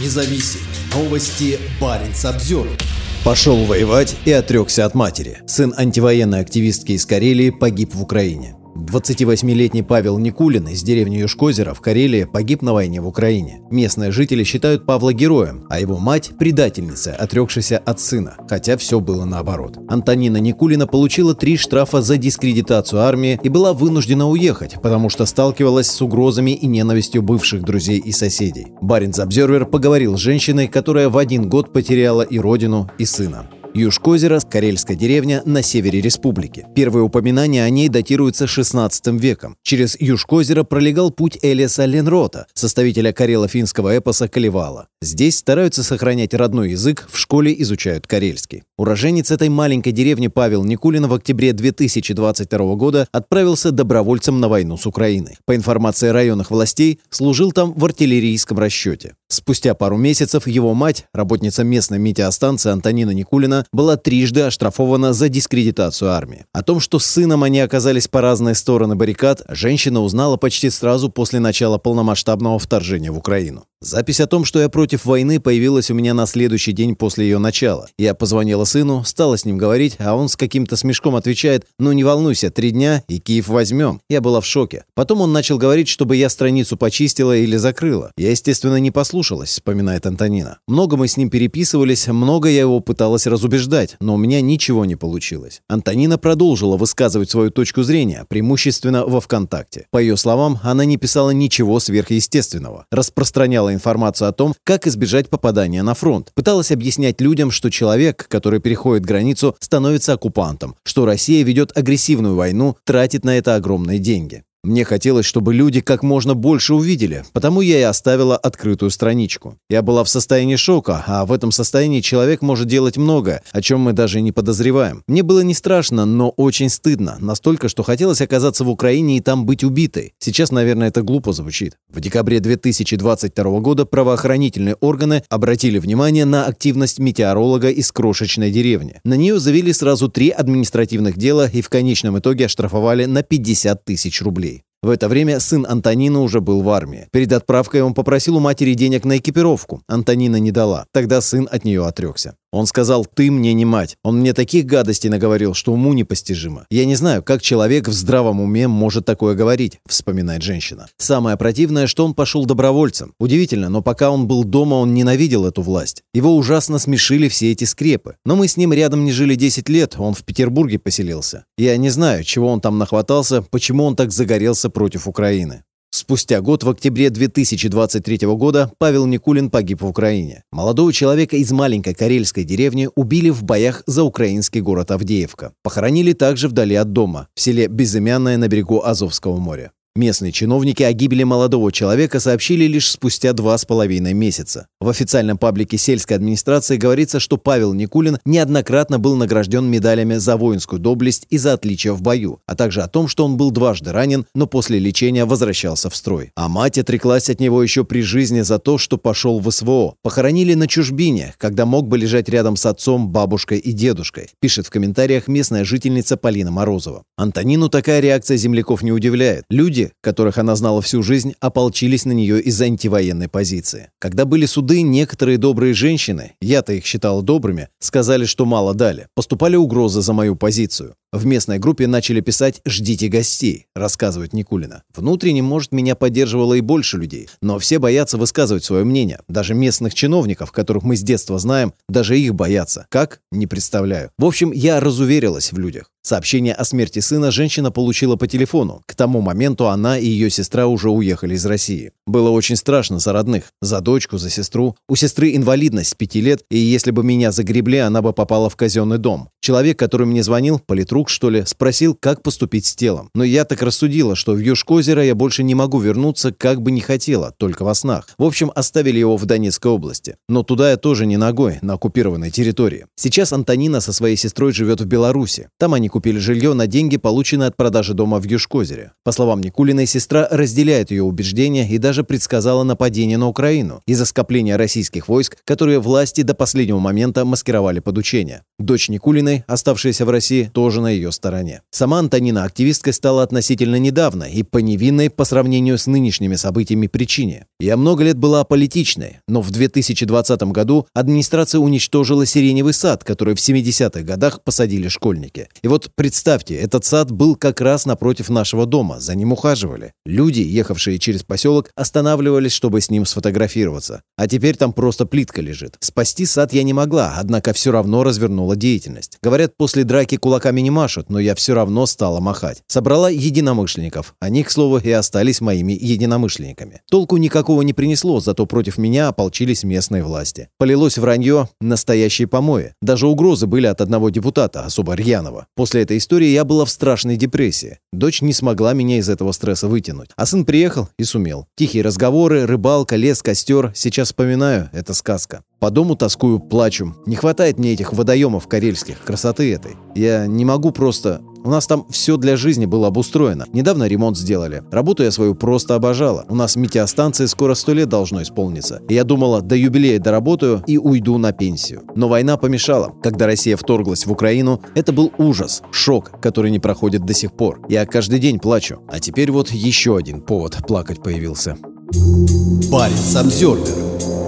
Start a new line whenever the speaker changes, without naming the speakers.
независим. Новости Баренц обзор.
Пошел воевать и отрекся от матери. Сын антивоенной активистки из Карелии погиб в Украине. 28-летний Павел Никулин из деревни Юшкозера в Карелии погиб на войне в Украине. Местные жители считают Павла героем, а его мать – предательницей, отрекшейся от сына, хотя все было наоборот. Антонина Никулина получила три штрафа за дискредитацию армии и была вынуждена уехать, потому что сталкивалась с угрозами и ненавистью бывших друзей и соседей. Баринс Обзервер поговорил с женщиной, которая в один год потеряла и родину, и сына. Юшкозеро – карельская деревня на севере республики. Первые упоминания о ней датируются XVI веком. Через Юшкозеро пролегал путь Элиаса Ленрота, составителя карело-финского эпоса «Калевала». Здесь стараются сохранять родной язык, в школе изучают карельский. Уроженец этой маленькой деревни Павел Никулин в октябре 2022 года отправился добровольцем на войну с Украиной. По информации районных властей, служил там в артиллерийском расчете. Спустя пару месяцев его мать, работница местной метеостанции Антонина Никулина, была трижды оштрафована за дискредитацию армии. О том, что с сыном они оказались по разные стороны баррикад, женщина узнала почти сразу после начала полномасштабного вторжения в Украину. Запись о том, что я против войны, появилась у меня на следующий день после ее начала. Я позвонила сыну, стала с ним говорить, а он с каким-то смешком отвечает «Ну не волнуйся, три дня и Киев возьмем». Я была в шоке. Потом он начал говорить, чтобы я страницу почистила или закрыла. Я, естественно, не послушалась, вспоминает Антонина. Много мы с ним переписывались, много я его пыталась разубеждать, но у меня ничего не получилось. Антонина продолжила высказывать свою точку зрения, преимущественно во ВКонтакте. По ее словам, она не писала ничего сверхъестественного. Распространяла информацию о том, как избежать попадания на фронт. Пыталась объяснять людям, что человек, который переходит границу, становится оккупантом, что Россия ведет агрессивную войну, тратит на это огромные деньги. Мне хотелось, чтобы люди как можно больше увидели, потому я и оставила открытую страничку. Я была в состоянии шока, а в этом состоянии человек может делать много, о чем мы даже не подозреваем. Мне было не страшно, но очень стыдно, настолько, что хотелось оказаться в Украине и там быть убитой. Сейчас, наверное, это глупо звучит. В декабре 2022 года правоохранительные органы обратили внимание на активность метеоролога из крошечной деревни. На нее завели сразу три административных дела и в конечном итоге оштрафовали на 50 тысяч рублей. В это время сын Антонина уже был в армии. Перед отправкой он попросил у матери денег на экипировку. Антонина не дала. Тогда сын от нее отрекся. Он сказал, ты мне не мать. Он мне таких гадостей наговорил, что уму непостижимо. Я не знаю, как человек в здравом уме может такое говорить, вспоминает женщина. Самое противное, что он пошел добровольцем. Удивительно, но пока он был дома, он ненавидел эту власть. Его ужасно смешили все эти скрепы. Но мы с ним рядом не жили 10 лет, он в Петербурге поселился. Я не знаю, чего он там нахватался, почему он так загорелся против Украины. Спустя год, в октябре 2023 года, Павел Никулин погиб в Украине. Молодого человека из маленькой карельской деревни убили в боях за украинский город Авдеевка. Похоронили также вдали от дома, в селе Безымянное на берегу Азовского моря. Местные чиновники о гибели молодого человека сообщили лишь спустя два с половиной месяца. В официальном паблике сельской администрации говорится, что Павел Никулин неоднократно был награжден медалями за воинскую доблесть и за отличие в бою, а также о том, что он был дважды ранен, но после лечения возвращался в строй. А мать отреклась от него еще при жизни за то, что пошел в СВО. Похоронили на чужбине, когда мог бы лежать рядом с отцом, бабушкой и дедушкой, пишет в комментариях местная жительница Полина Морозова. Антонину такая реакция земляков не удивляет. Люди, которых она знала всю жизнь, ополчились на нее из-за антивоенной позиции. Когда были суды, некоторые добрые женщины, я-то их считала добрыми, сказали, что мало дали. Поступали угрозы за мою позицию. В местной группе начали писать «Ждите гостей», рассказывает Никулина. Внутренне, может, меня поддерживало и больше людей, но все боятся высказывать свое мнение. Даже местных чиновников, которых мы с детства знаем, даже их боятся. Как? Не представляю. В общем, я разуверилась в людях. Сообщение о смерти сына женщина получила по телефону. К тому моменту она и ее сестра уже уехали из России. Было очень страшно за родных, за дочку, за сестру. У сестры инвалидность с пяти лет, и если бы меня загребли, она бы попала в казенный дом. Человек, который мне звонил, политрук, что ли, спросил, как поступить с телом. Но я так рассудила, что в Юшкозеро я больше не могу вернуться, как бы не хотела, только во снах. В общем, оставили его в Донецкой области. Но туда я тоже не ногой, на оккупированной территории. Сейчас Антонина со своей сестрой живет в Беларуси. Там они купили жилье на деньги, полученные от продажи дома в Юшкозере. По словам Никулиной, сестра разделяет ее убеждения и даже предсказала нападение на Украину из-за скопления российских войск, которые власти до последнего момента маскировали под учения. Дочь Никулиной Антониной, оставшаяся в России, тоже на ее стороне. Сама Антонина активисткой стала относительно недавно и по невинной по сравнению с нынешними событиями причине. Я много лет была аполитичной, но в 2020 году администрация уничтожила сиреневый сад, который в 70-х годах посадили школьники. И вот представьте, этот сад был как раз напротив нашего дома, за ним ухаживали. Люди, ехавшие через поселок, останавливались, чтобы с ним сфотографироваться. А теперь там просто плитка лежит. Спасти сад я не могла, однако все равно развернула деятельность. Говорят, после драки кулаками не машут, но я все равно стала махать. Собрала единомышленников. Они, к слову, и остались моими единомышленниками. Толку никакого не принесло, зато против меня ополчились местные власти. Полилось вранье, настоящие помои. Даже угрозы были от одного депутата, особо рьяного. После этой истории я была в страшной депрессии. Дочь не смогла меня из этого стресса вытянуть. А сын приехал и сумел. Тихие разговоры, рыбалка, лес, костер. Сейчас вспоминаю, это сказка. По дому тоскую, плачу. Не хватает мне этих водоемов карельских, красоты этой. Я не могу просто... У нас там все для жизни было обустроено. Недавно ремонт сделали. Работу я свою просто обожала. У нас метеостанции скоро сто лет должно исполниться. И я думала, до юбилея доработаю и уйду на пенсию. Но война помешала. Когда Россия вторглась в Украину, это был ужас, шок, который не проходит до сих пор. Я каждый день плачу. А теперь вот еще один повод плакать появился.
Парень Самсервер